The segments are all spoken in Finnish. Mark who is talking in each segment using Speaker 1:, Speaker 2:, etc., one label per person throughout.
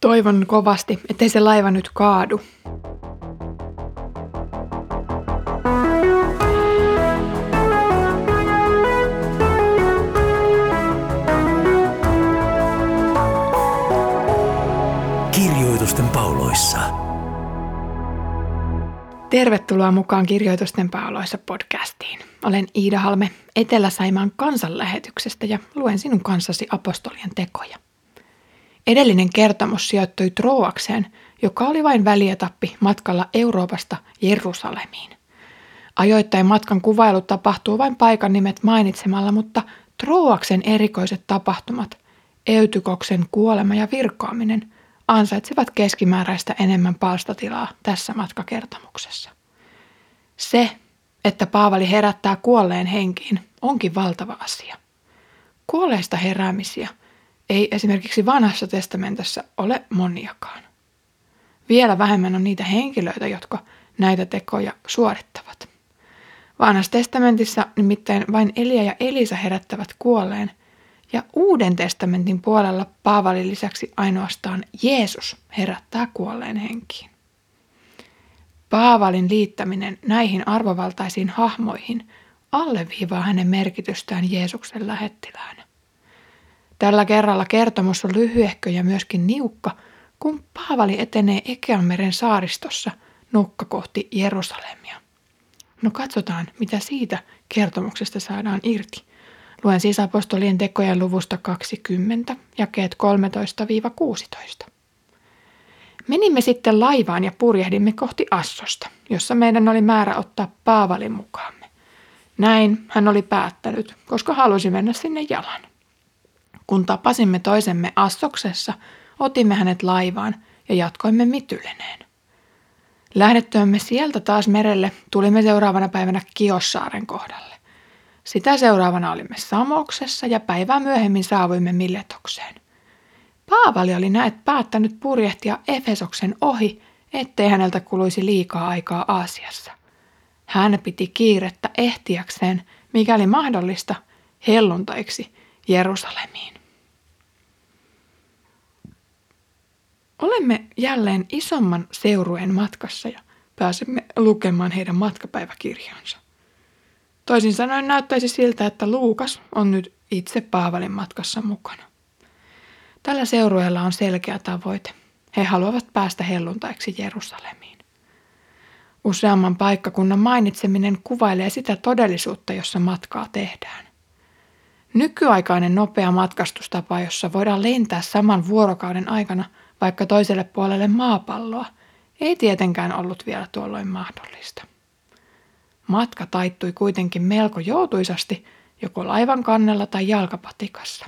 Speaker 1: Toivon kovasti, ettei se laiva nyt kaadu.
Speaker 2: Kirjoitusten pauloissa.
Speaker 1: Tervetuloa mukaan Kirjoitusten pauloissa podcastiin. Olen Iida Halme Etelä-Saimaan kansanlähetyksestä ja luen sinun kanssasi apostolien tekoja. Edellinen kertomus sijoittui Troakseen, joka oli vain välietappi matkalla Euroopasta Jerusalemiin. Ajoittain matkan kuvailu tapahtuu vain paikan nimet mainitsemalla, mutta Troaksen erikoiset tapahtumat, Eutykoksen kuolema ja virkaaminen, ansaitsivat keskimääräistä enemmän palstatilaa tässä matkakertomuksessa. Se, että Paavali herättää kuolleen henkiin, onkin valtava asia. Kuolleista heräämisiä – ei esimerkiksi vanhassa testamentissa ole moniakaan. Vielä vähemmän on niitä henkilöitä, jotka näitä tekoja suorittavat. Vanhassa testamentissa nimittäin vain Elia ja Elisa herättävät kuolleen, ja Uuden testamentin puolella Paavalin lisäksi ainoastaan Jeesus herättää kuolleen henkiin. Paavalin liittäminen näihin arvovaltaisiin hahmoihin alleviivaa hänen merkitystään Jeesuksen lähettiläänä. Tällä kerralla kertomus on lyhyehkö ja myöskin niukka, kun Paavali etenee Ekeanmeren saaristossa nukka kohti Jerusalemia. No katsotaan, mitä siitä kertomuksesta saadaan irti. Luen siis apostolien tekojen luvusta 20, jakeet 13-16. Menimme sitten laivaan ja purjehdimme kohti Assosta, jossa meidän oli määrä ottaa Paavalin mukaamme. Näin hän oli päättänyt, koska halusi mennä sinne jalan. Kun tapasimme toisemme Assoksessa, otimme hänet laivaan ja jatkoimme Mityleneen. Lähdettyämme sieltä taas merelle tulimme seuraavana päivänä Kiossaaren kohdalle. Sitä seuraavana olimme Samoksessa ja päivää myöhemmin saavuimme Milletokseen. Paavali oli näet päättänyt purjehtia Efesoksen ohi, ettei häneltä kuluisi liikaa aikaa Aasiassa. Hän piti kiirettä ehtiäkseen, mikäli mahdollista, helluntaiksi Jerusalemiin. Olemme jälleen isomman seurueen matkassa ja pääsemme lukemaan heidän matkapäiväkirjansa. Toisin sanoen näyttäisi siltä, että Luukas on nyt itse Paavalin matkassa mukana. Tällä seurueella on selkeä tavoite. He haluavat päästä helluntaiksi Jerusalemiin. Useamman paikkakunnan mainitseminen kuvailee sitä todellisuutta, jossa matkaa tehdään. Nykyaikainen nopea matkastustapa, jossa voidaan lentää saman vuorokauden aikana – vaikka toiselle puolelle maapalloa, ei tietenkään ollut vielä tuolloin mahdollista. Matka taittui kuitenkin melko joutuisasti joko laivan kannella tai jalkapatikassa.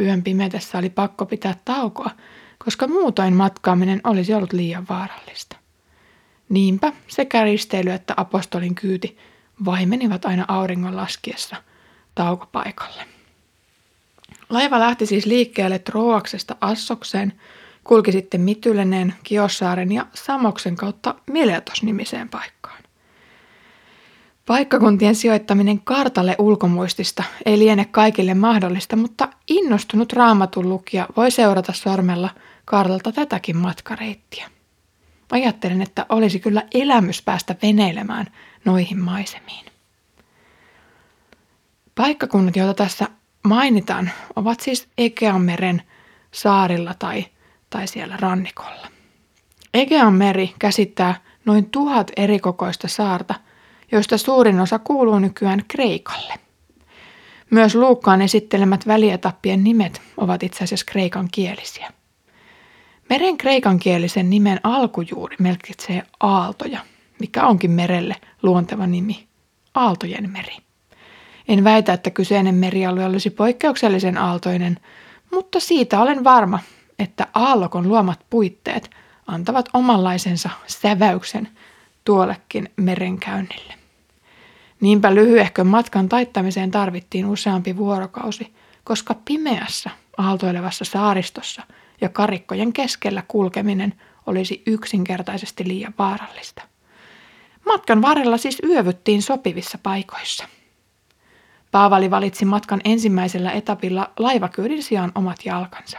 Speaker 1: Yön pimetessä oli pakko pitää taukoa, koska muutoin matkaaminen olisi ollut liian vaarallista. Niinpä sekä risteily että apostolin kyyti vaimenivat aina auringon laskiessa taukopaikalle. Laiva lähti siis liikkeelle Troaksesta Assokseen, kulki sitten Mityleneen, Kiossaaren ja Samoksen kautta Miletos-nimiseen paikkaan. Paikkakuntien sijoittaminen kartalle ulkomuistista ei liene kaikille mahdollista, mutta innostunut raamatun lukija voi seurata sormella kartalta tätäkin matkareittiä. Ajattelen, että olisi kyllä elämys päästä veneilemään noihin maisemiin. Paikkakunnat, joita tässä mainitaan, ovat siis Egeanmeren saarilla tai, tai siellä rannikolla. Egean meri käsittää noin tuhat erikokoista saarta, joista suurin osa kuuluu nykyään Kreikalle. Myös Luukkaan esittelemät välietappien nimet ovat itse asiassa kreikan kielisiä. Meren kreikan kielisen nimen alkujuuri merkitsee aaltoja, mikä onkin merelle luonteva nimi, Aaltojen meri. En väitä, että kyseinen merialue olisi poikkeuksellisen aaltoinen, mutta siitä olen varma, että aallokon luomat puitteet antavat omanlaisensa säväyksen tuollekin merenkäynnille. Niinpä lyhyehkön matkan taittamiseen tarvittiin useampi vuorokausi, koska pimeässä aaltoilevassa saaristossa ja karikkojen keskellä kulkeminen olisi yksinkertaisesti liian vaarallista. Matkan varrella siis yövyttiin sopivissa paikoissa – Paavali valitsi matkan ensimmäisellä etapilla laivakyydin sijaan omat jalkansa.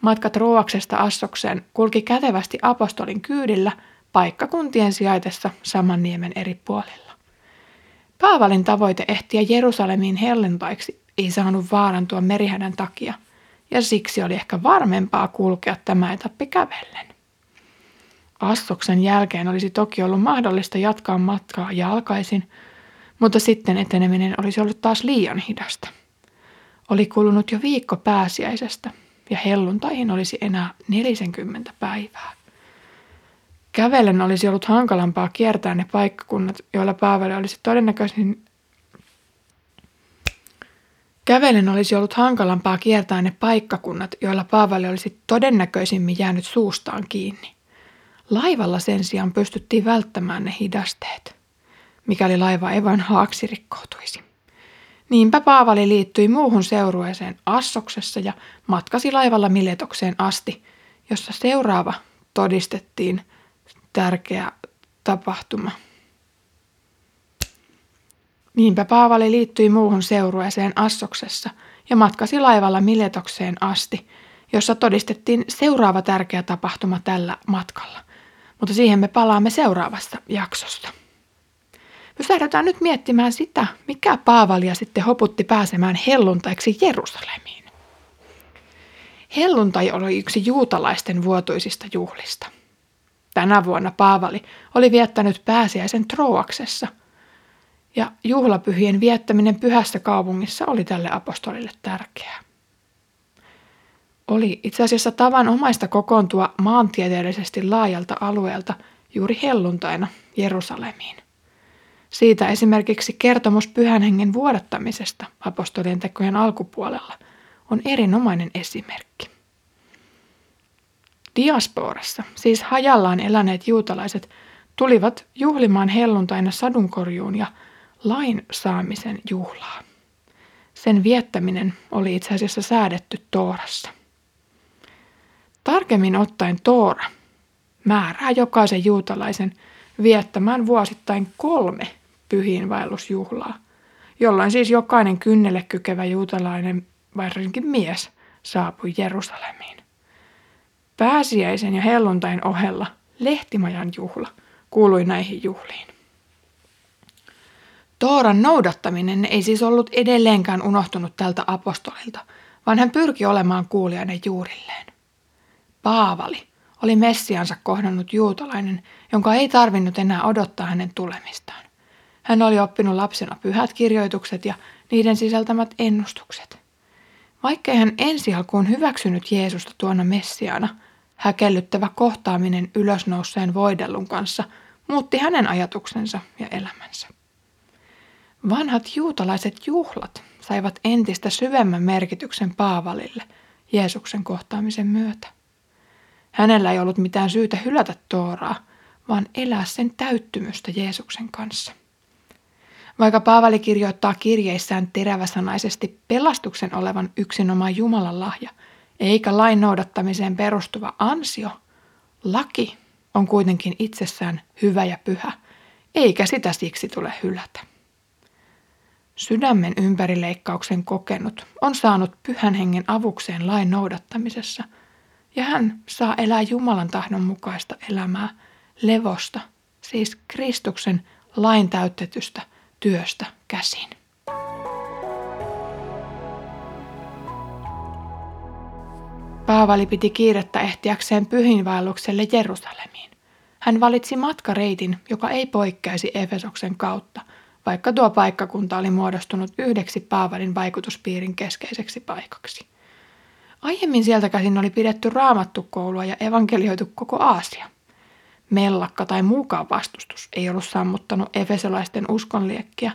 Speaker 1: Matka Troaksesta Assokseen kulki kätevästi apostolin kyydillä paikkakuntien sijaitessa saman niemen eri puolilla. Paavalin tavoite ehtiä Jerusalemiin hellentaiksi ei saanut vaarantua merihädän takia, ja siksi oli ehkä varmempaa kulkea tämä etappi kävellen. Assoksen jälkeen olisi toki ollut mahdollista jatkaa matkaa jalkaisin, mutta sitten eteneminen olisi ollut taas liian hidasta. Oli kulunut jo viikko pääsiäisestä ja helluntaihin olisi enää 40 päivää. Kävellen olisi ollut hankalampaa kiertää ne paikkakunnat, joilla Paavali olisi todennäköisin Kävellen olisi ollut hankalampaa kiertää ne paikkakunnat, joilla Paavali olisi todennäköisimmin jäänyt suustaan kiinni. Laivalla sen sijaan pystyttiin välttämään ne hidasteet, mikäli laiva ei vain haaksi rikkoutuisi. Niinpä Paavali liittyi muuhun seurueeseen Assoksessa ja matkasi laivalla Miletokseen asti, jossa seuraava todistettiin tärkeä tapahtuma. Niinpä Paavali liittyi muuhun seurueeseen Assoksessa ja matkasi laivalla Miletokseen asti, jossa todistettiin seuraava tärkeä tapahtuma tällä matkalla. Mutta siihen me palaamme seuraavassa jaksossa. Jos lähdetään nyt miettimään sitä, mikä Paavalia sitten hoputti pääsemään helluntaiksi Jerusalemiin. Helluntai oli yksi juutalaisten vuotuisista juhlista. Tänä vuonna Paavali oli viettänyt pääsiäisen Troaksessa, ja juhlapyhien viettäminen pyhässä kaupungissa oli tälle apostolille tärkeää. Oli itse asiassa tavanomaista kokoontua maantieteellisesti laajalta alueelta juuri helluntaina Jerusalemiin. Siitä esimerkiksi kertomus pyhän hengen vuodattamisesta apostolien tekojen alkupuolella on erinomainen esimerkki. Diasporassa, siis hajallaan eläneet juutalaiset, tulivat juhlimaan helluntaina sadunkorjuun ja lain saamisen juhlaa. Sen viettäminen oli itse asiassa säädetty Toorassa. Tarkemmin ottaen Toora määrää jokaisen juutalaisen viettämään vuosittain kolme pyhiinvaellusjuhlaa, jolloin siis jokainen kynnelle kykevä juutalainen, varsinkin mies, saapui Jerusalemiin. Pääsiäisen ja helluntain ohella lehtimajan juhla kuului näihin juhliin. Tooran noudattaminen ei siis ollut edelleenkään unohtunut tältä apostolilta, vaan hän pyrki olemaan kuulijainen juurilleen. Paavali oli Messiansa kohdannut juutalainen, jonka ei tarvinnut enää odottaa hänen tulemistaan. Hän oli oppinut lapsena pyhät kirjoitukset ja niiden sisältämät ennustukset. Vaikkei hän ensi alkuun hyväksynyt Jeesusta tuona Messiana, häkellyttävä kohtaaminen ylösnouseen voidellun kanssa muutti hänen ajatuksensa ja elämänsä. Vanhat juutalaiset juhlat saivat entistä syvemmän merkityksen Paavalille Jeesuksen kohtaamisen myötä. Hänellä ei ollut mitään syytä hylätä Tooraa, vaan elää sen täyttymystä Jeesuksen kanssa. Vaikka Paavali kirjoittaa kirjeissään teräväsanaisesti pelastuksen olevan yksinomaan Jumalan lahja, eikä lain noudattamiseen perustuva ansio, laki on kuitenkin itsessään hyvä ja pyhä, eikä sitä siksi tule hylätä. Sydämen ympärileikkauksen kokenut on saanut pyhän hengen avukseen lain noudattamisessa, ja hän saa elää Jumalan tahdon mukaista elämää levosta, siis Kristuksen lain täytetystä työstä käsin. Paavali piti kiirettä ehtiäkseen pyhinvaellukselle Jerusalemiin. Hän valitsi matkareitin, joka ei poikkeaisi Efesoksen kautta, vaikka tuo paikkakunta oli muodostunut yhdeksi Paavalin vaikutuspiirin keskeiseksi paikaksi. Aiemmin sieltä käsin oli pidetty raamattukoulua ja evankelioitu koko Aasia. Mellakka tai muukaan vastustus ei ollut sammuttanut efesolaisten uskonliekkiä,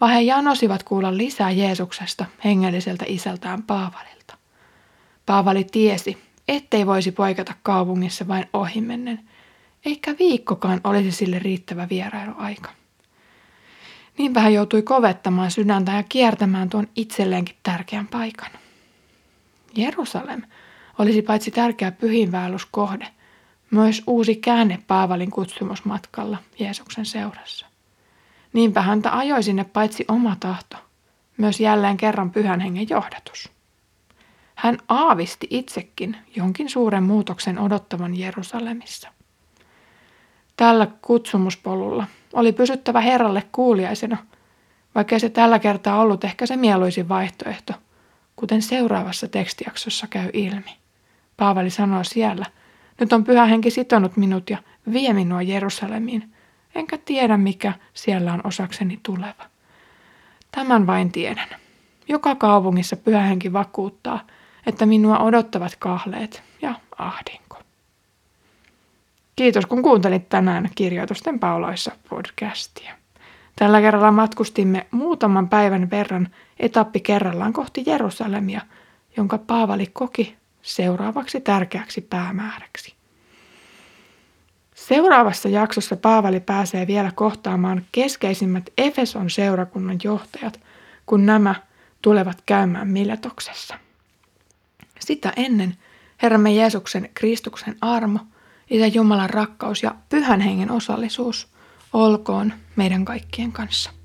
Speaker 1: vaan he janosivat kuulla lisää Jeesuksesta hengelliseltä isältään Paavalilta. Paavali tiesi, ettei voisi poikata kaupungissa vain ohimennen, eikä viikkokaan olisi sille riittävä vierailuaika. Niinpä hän joutui kovettamaan sydäntä ja kiertämään tuon itselleenkin tärkeän paikan. Jerusalem olisi paitsi tärkeä pyhinvaelluskohde, myös uusi käänne Paavalin kutsumusmatkalla Jeesuksen seurassa. Niinpä häntä ajoi sinne paitsi oma tahto, myös jälleen kerran pyhän hengen johdatus. hän aavisti itsekin jonkin suuren muutoksen odottavan Jerusalemissa. Tällä kutsumuspolulla oli pysyttävä Herralle kuuliaisena, vaikka se tällä kertaa ollut ehkä se mieluisin vaihtoehto, kuten seuraavassa tekstijaksossa käy ilmi. Paavali sanoo siellä, nyt on pyhä henki sitonut minut ja vie minua Jerusalemiin, enkä tiedä mikä siellä on osakseni tuleva. Tämän vain tiedän. Joka kaupungissa pyhä henki vakuuttaa, että minua odottavat kahleet ja ahdinko. Kiitos kun kuuntelit tänään Kirjoitusten pauloissa podcastia. Tällä kerralla matkustimme muutaman päivän verran etappi kerrallaan kohti Jerusalemia, jonka Paavali koki seuraavaksi tärkeäksi päämääräksi. Seuraavassa jaksossa Paavali pääsee vielä kohtaamaan keskeisimmät Efeson seurakunnan johtajat, kun nämä tulevat käymään Miletoksessa. Sitä ennen Herramme Jeesuksen Kristuksen armo, Isä Jumalan rakkaus ja Pyhän Hengen osallisuus olkoon meidän kaikkien kanssa.